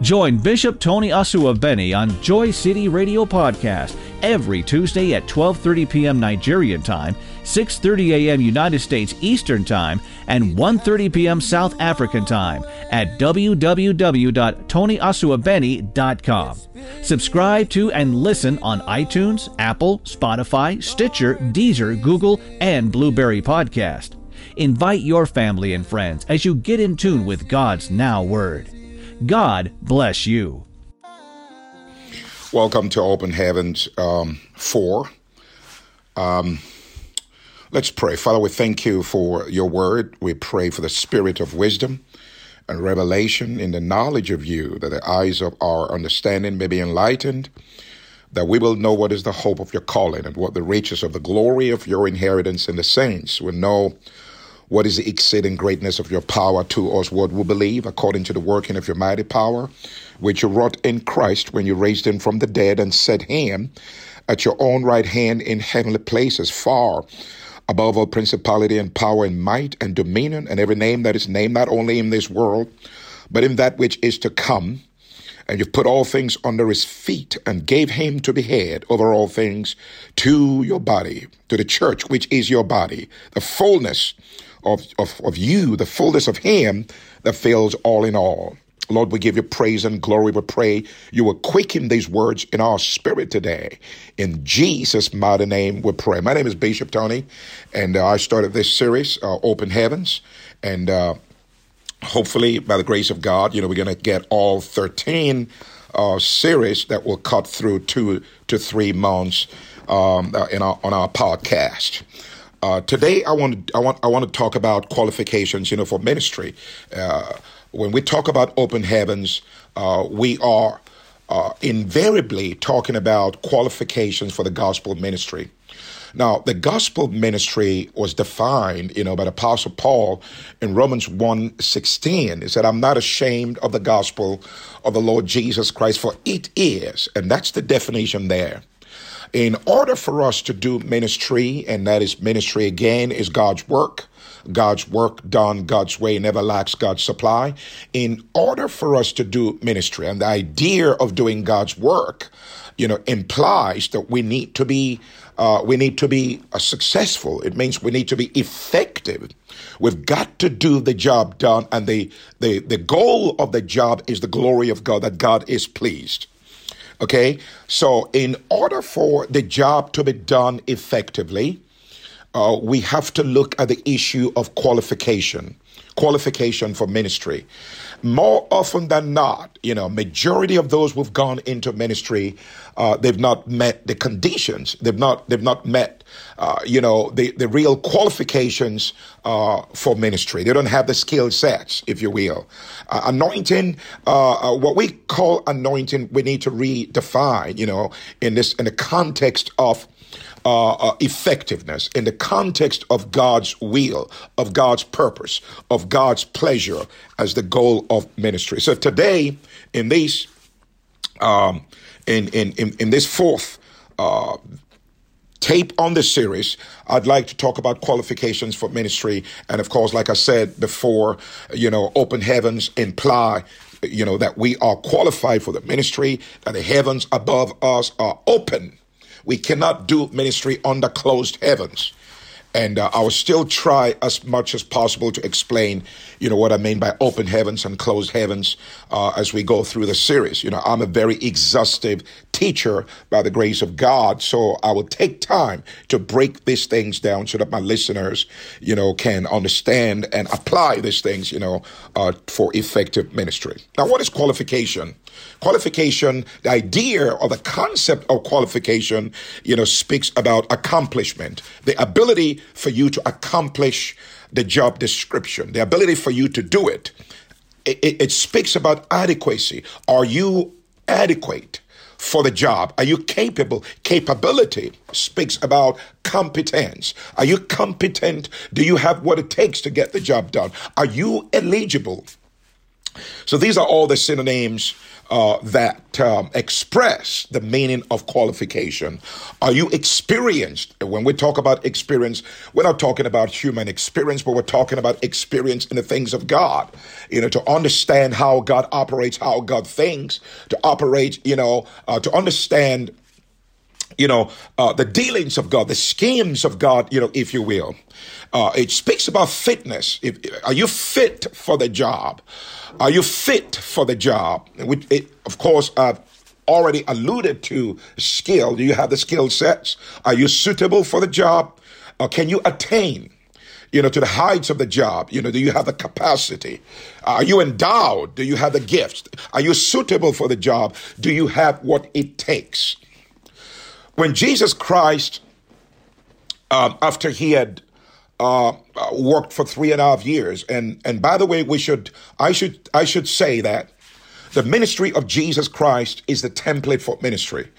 Join Bishop Tony Osuobeni on Joy City Radio Podcast every Tuesday at 12:30 p.m. Nigerian time, 6:30 a.m. United States Eastern Time, and 1:30 p.m. South African Time at www.tonyosuobeni.com. Subscribe to and listen on iTunes, Apple, Spotify, Stitcher, Deezer, Google, and Blubrry Podcast. Invite your family and friends as you get in tune with God's Now Word. God bless you. Welcome to Open Heavens um, 4. Um, let's pray. Father, we thank you for your word. We pray for the spirit of wisdom and revelation in the knowledge of you, that the eyes of our understanding may be enlightened, that we will know what is the hope of your calling and what the riches of the glory of your inheritance in the saints. We know what is the exceeding greatness of your power to us, what we believe, according to the working of your mighty power, which you wrought in Christ when you raised him from the dead and set him at your own right hand in heavenly places, far above all principality and power and might and dominion and every name that is named, not only in this world, but in that which is to come. And you've put all things under his feet and gave him to be head over all things to your body, to the church, which is your body, the fullness of, of, of you, the fullness of Him that fills all in all. Lord, we give you praise and glory. We pray you will quicken these words in our spirit today. In Jesus' mighty name, we pray. My name is Bishop Tony, and uh, I started this series, uh, Open Heavens, and uh, hopefully, by the grace of God, you know, we're going to get all 13 uh, series that will cut through two to three months um, uh, in our, on our podcast. Uh, today, I want I want I want to talk about qualifications. You know, for ministry. Uh, when we talk about open heavens, uh, we are uh, invariably talking about qualifications for the gospel ministry. Now, the gospel ministry was defined, you know, by the Apostle Paul in Romans 1 16. He said, I'm not ashamed of the gospel of the Lord Jesus Christ, for it is, and that's the definition there in order for us to do ministry, and that is ministry again, is God's work. God's work done God's way never lacks God's supply. In order for us to do ministry, and the idea of doing God's work, you know, implies that we need to be uh, we need to be uh, successful. It means we need to be effective. We've got to do the job done, and the the the goal of the job is the glory of God. That God is pleased. Okay, so in order for the job to be done effectively, uh, we have to look at the issue of qualification, qualification for ministry. More often than not, you know, majority of those who've gone into ministry, uh, they've not met the conditions. They've not they've not met, uh, you know, the the real qualifications uh, for ministry. They don't have the skill sets, if you will. Uh, anointing, uh, uh, what we call anointing, we need to redefine. You know, in this in the context of uh, uh, effectiveness in the context of God's will, of God's purpose, of God's pleasure as the goal of ministry. So today, in these, um, in, in, in, in this fourth uh, tape on this series, I'd like to talk about qualifications for ministry. And of course, like I said before, you know, open heavens imply you know that we are qualified for the ministry that the heavens above us are open we cannot do ministry under closed heavens. And uh, I will still try as much as possible to explain, you know, what I mean by open heavens and closed heavens uh, as we go through the series. You know, I'm a very exhaustive teacher by the grace of God, so I will take time to break these things down so that my listeners, you know, can understand and apply these things, you know, uh, for effective ministry. Now, what is qualification? Qualification, the idea or the concept of qualification, you know, speaks about accomplishment, the ability for you to accomplish the job description, the ability for you to do it. It, it, it speaks about adequacy. Are you adequate? For the job? Are you capable? Capability speaks about competence. Are you competent? Do you have what it takes to get the job done? Are you eligible? So these are all the synonyms uh, that um, express the meaning of qualification. Are you experienced? When we talk about experience, we're not talking about human experience, but we're talking about experience in the things of God. You know, to understand how God operates, how God thinks, to operate, you know, uh, to understand you know, uh, the dealings of God, the schemes of God, you know, if you will. Uh, it speaks about fitness. If, are you fit for the job? Are you fit for the job? Which, it, of course, I've already alluded to skill. Do you have the skill sets? Are you suitable for the job? Or can you attain? you know, to the heights of the job? You know, do you have the capacity? Are you endowed? Do you have the gifts? Are you suitable for the job? Do you have what it takes? When Jesus Christ, um, after he had uh, worked for three and a half years, and and by the way, we should I should I should say that the ministry of Jesus Christ is the template for ministry.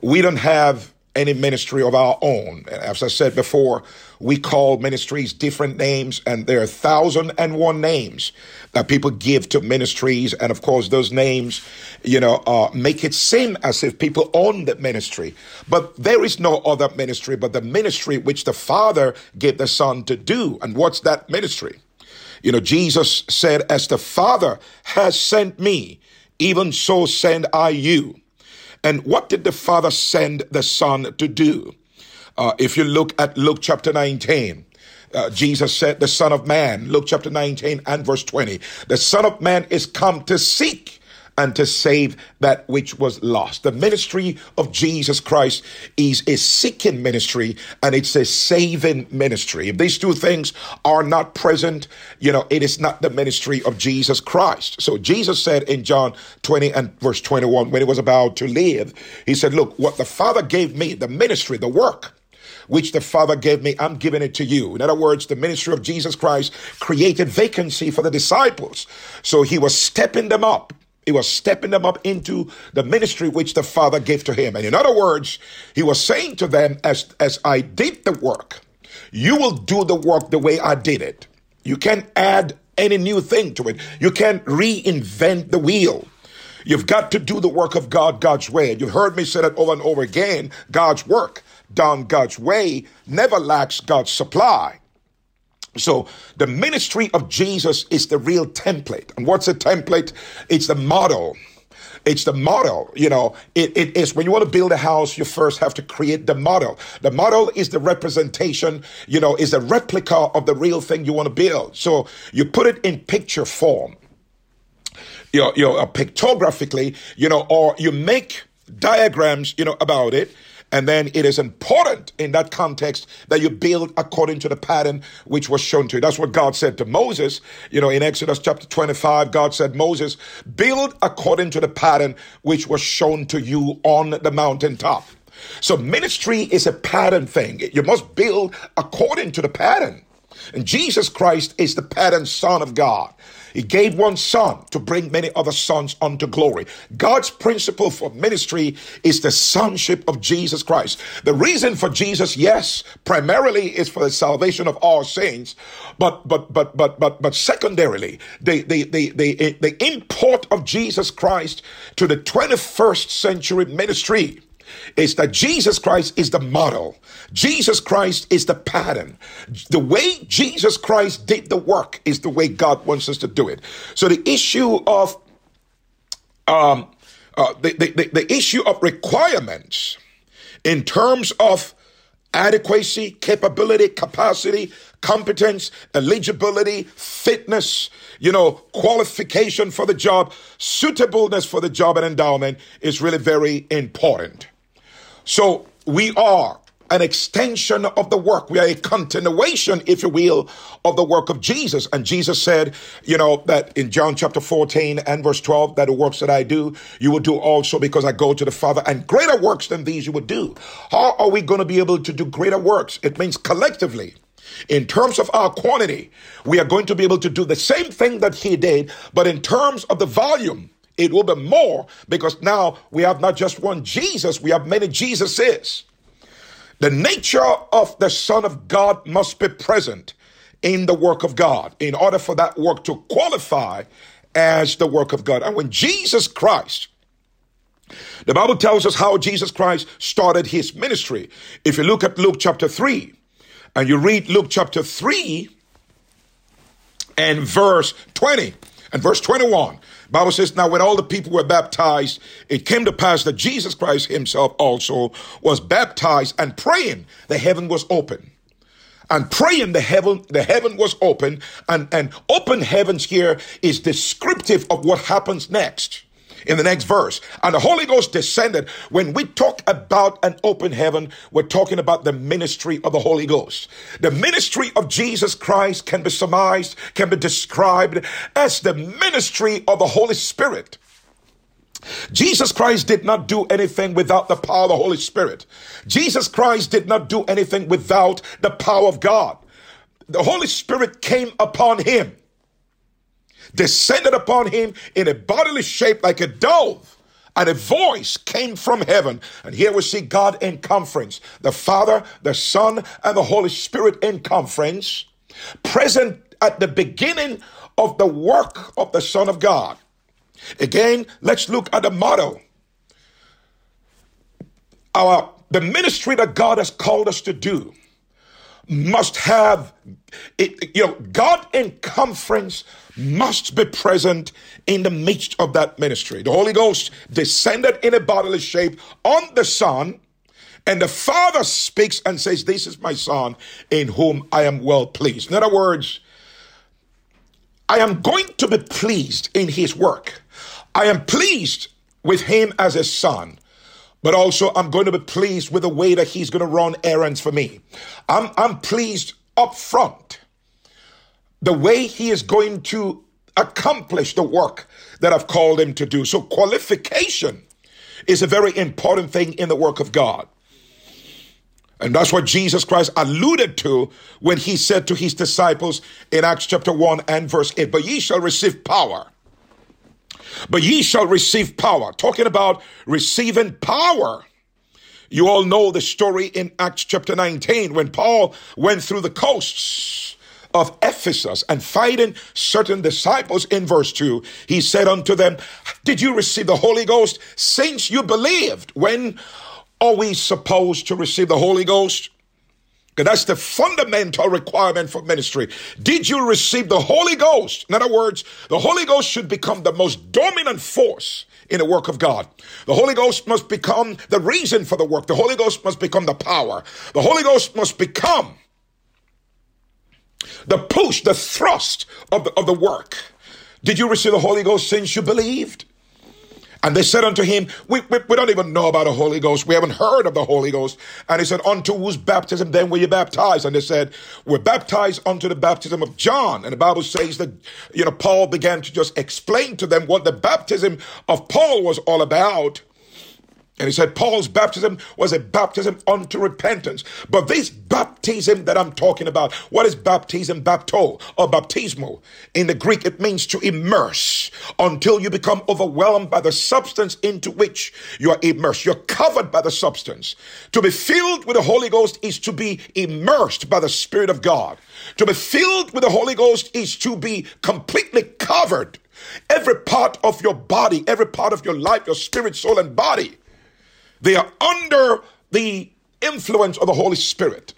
We don't have any ministry of our own. As I said before, we call ministries different names, and there are thousand and one names that people give to ministries. And of course, those names, you know, uh, make it seem as if people own the ministry. But there is no other ministry but the ministry which the Father gave the Son to do. And what's that ministry? You know, Jesus said, As the Father has sent me, even so send I you. And what did the Father send the Son to do? Uh, if you look at Luke chapter 19, uh, Jesus said, the Son of Man, Luke chapter 19 and verse 20, the Son of Man is come to seek and to save that which was lost. The ministry of Jesus Christ is a seeking ministry and it's a saving ministry. If these two things are not present, you know, it is not the ministry of Jesus Christ. So Jesus said in John 20 and verse 21, when he was about to leave, he said, Look, what the Father gave me, the ministry, the work, which the Father gave me, I'm giving it to you. In other words, the ministry of Jesus Christ created vacancy for the disciples. So he was stepping them up he was stepping them up into the ministry which the Father gave to him. And in other words, he was saying to them, as, as I did the work, you will do the work the way I did it. You can't add any new thing to it. You can't reinvent the wheel. You've got to do the work of God God's way. You've heard me say that over and over again. God's work done God's way never lacks God's supply. So the ministry of Jesus is the real template. And what's a template? It's the model. It's the model. You know, it, it is when you want to build a house, you first have to create the model. The model is the representation, you know, is a replica of the real thing you want to build. So you put it in picture form. You know, you know, uh, pictographically, you know, or you make diagrams, you know, about it and then it is important in that context that you build according to the pattern which was shown to you. That's what God said to Moses. You know, in Exodus chapter 25, God said, Moses, build according to the pattern which was shown to you on the mountaintop. So ministry is a pattern thing. You must build according to the pattern. And Jesus Christ is the pattern son of God. He gave one son to bring many other sons unto glory. God's principle for ministry is the sonship of Jesus Christ. The reason for Jesus, yes, primarily is for the salvation of all saints, but but but but but but secondarily, the the the the, the import of Jesus Christ to the 21st century ministry is that Jesus Christ is the model. Jesus Christ is the pattern. The way Jesus Christ did the work is the way God wants us to do it. So the issue of um, uh, the, the, the issue of requirements in terms of adequacy, capability, capacity, competence, eligibility, fitness, you know, qualification for the job, suitableness for the job and endowment is really very important. So we are an extension of the work. We are a continuation, if you will, of the work of Jesus. And Jesus said, you know, that in John chapter 14 and verse 12, that the works that I do, you will do also because I go to the Father, and greater works than these you will do. How are we going to be able to do greater works? It means collectively. In terms of our quantity, we are going to be able to do the same thing that he did, but in terms of the volume, it will be more because now we have not just one Jesus, we have many Jesuses. The nature of the Son of God must be present in the work of God in order for that work to qualify as the work of God. And when Jesus Christ The Bible tells us how Jesus Christ started his ministry. If you look at Luke chapter 3 and you read Luke chapter 3 and verse 20 and verse 21, Bible says, Now when all the people were baptized, it came to pass that Jesus Christ himself also was baptized and praying, the heaven was open. And praying the heaven, the heaven was open, and, and open heavens here is descriptive of what happens next in the next verse. And the Holy Ghost descended. When we talk about an open heaven, we're talking about the ministry of the Holy Ghost. The ministry of Jesus Christ can be surmised, can be described as the ministry of the Holy Spirit. Jesus Christ did not do anything without the power of the Holy Spirit. Jesus Christ did not do anything without the power of God. The Holy Spirit came upon him descended upon him in a bodily shape like a dove. And a voice came from heaven. And here we see God in conference the Father, the Son, and the Holy Spirit in conference, present at the beginning of the work of the Son of God. Again, let's look at the motto. Our the ministry that God has called us to do must have it, you know, God in conference must be present in the midst of that ministry. The Holy Ghost descended in a bodily shape on the Son, and the Father speaks and says, This is my Son in whom I am well pleased. In other words, I am going to be pleased in his work. I am pleased with him as a son but also I'm going to be pleased with the way that he's going to run errands for me. I'm, I'm pleased up front the way he is going to accomplish the work that I've called him to do. So qualification is a very important thing in the work of God. And that's what Jesus Christ alluded to when he said to his disciples in Acts chapter 1 and verse 8, But ye shall receive power but ye shall receive power. Talking about receiving power. You all know the story in Acts chapter 19 when Paul went through the coasts of Ephesus and fighting certain disciples in verse 2. He said unto them, Did you receive the Holy Ghost since you believed? When are we supposed to receive the Holy Ghost? That's the fundamental requirement for ministry. Did you receive the Holy Ghost? In other words, the Holy Ghost should become the most dominant force in the work of God. The Holy Ghost must become the reason for the work. The Holy Ghost must become the power. The Holy Ghost must become the push, the thrust of the, of the work. Did you receive the Holy Ghost since you believed? And they said unto him, we, we, we, don't even know about the Holy Ghost. We haven't heard of the Holy Ghost. And he said, Unto whose baptism then were you baptized? And they said, We're baptized unto the baptism of John. And the Bible says that, you know, Paul began to just explain to them what the baptism of Paul was all about. And he said Paul's baptism was a baptism unto repentance. But this baptism that I'm talking about, what is baptism? Bapto or baptismo. In the Greek, it means to immerse until you become overwhelmed by the substance into which you are immersed. You're covered by the substance. To be filled with the Holy Ghost is to be immersed by the Spirit of God. To be filled with the Holy Ghost is to be completely covered. Every part of your body, every part of your life, your spirit, soul, and body they are under the influence of the Holy Spirit.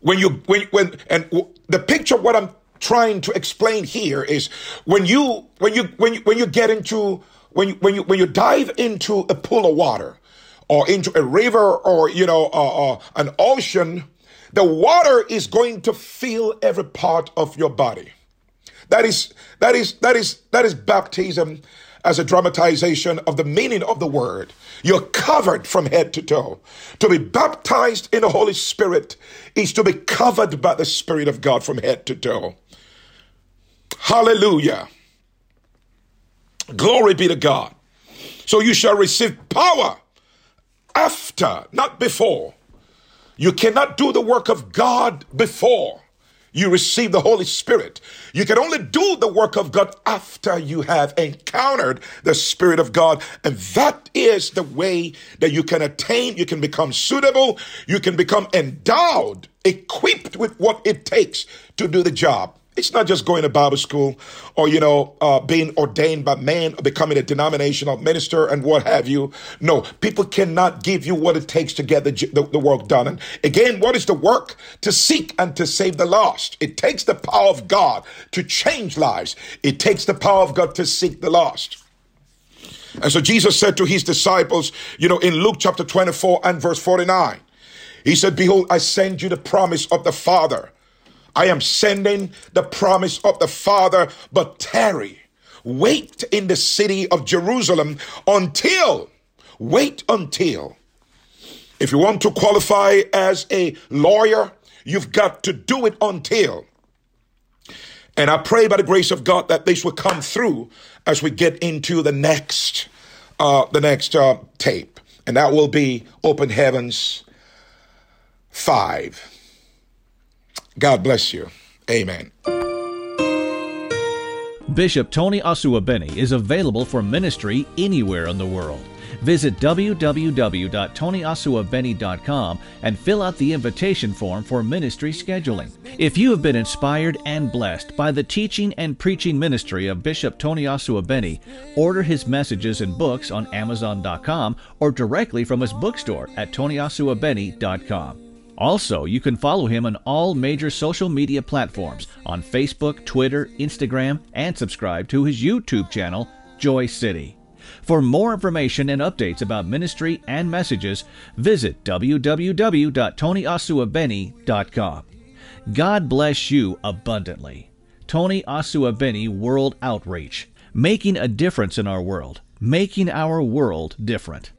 When you, when, when, and the picture of what I'm trying to explain here is when you, when you, when you, when you get into, when you, when you, when you dive into a pool of water or into a river or, you know, uh, uh, an ocean, the water is going to fill every part of your body. That is, that is, that is, that is baptism as a dramatization of the meaning of the word. You're covered from head to toe. To be baptized in the Holy Spirit is to be covered by the Spirit of God from head to toe. Hallelujah. Glory be to God. So you shall receive power after, not before. You cannot do the work of God before you receive the Holy Spirit. You can only do the work of God after you have encountered the Spirit of God. And that is the way that you can attain, you can become suitable, you can become endowed, equipped with what it takes to do the job. It's not just going to Bible school or, you know, uh, being ordained by man, or becoming a denominational minister and what have you. No, people cannot give you what it takes to get the, the, the work done. And again, what is the work? To seek and to save the lost. It takes the power of God to change lives. It takes the power of God to seek the lost. And so Jesus said to his disciples, you know, in Luke chapter 24 and verse 49, he said, Behold, I send you the promise of the Father. I am sending the promise of the Father, but tarry. Wait in the city of Jerusalem until, wait until. If you want to qualify as a lawyer, you've got to do it until. And I pray by the grace of God that this will come through as we get into the next, uh, the next uh, tape, and that will be Open Heavens Five. God bless you. Amen. Bishop Tony Osuobeni is available for ministry anywhere in the world. Visit www.tonyosuobeni.com and fill out the invitation form for ministry scheduling. If you have been inspired and blessed by the teaching and preaching ministry of Bishop Tony Osuobeni, order his messages and books on Amazon.com or directly from his bookstore at tonyosuobeni.com. Also, you can follow him on all major social media platforms on Facebook, Twitter, Instagram, and subscribe to his YouTube channel, Joy City. For more information and updates about ministry and messages, visit www.tonyosuobeni.com. God bless you abundantly. Tony Osuobeni World Outreach, making a difference in our world, making our world different.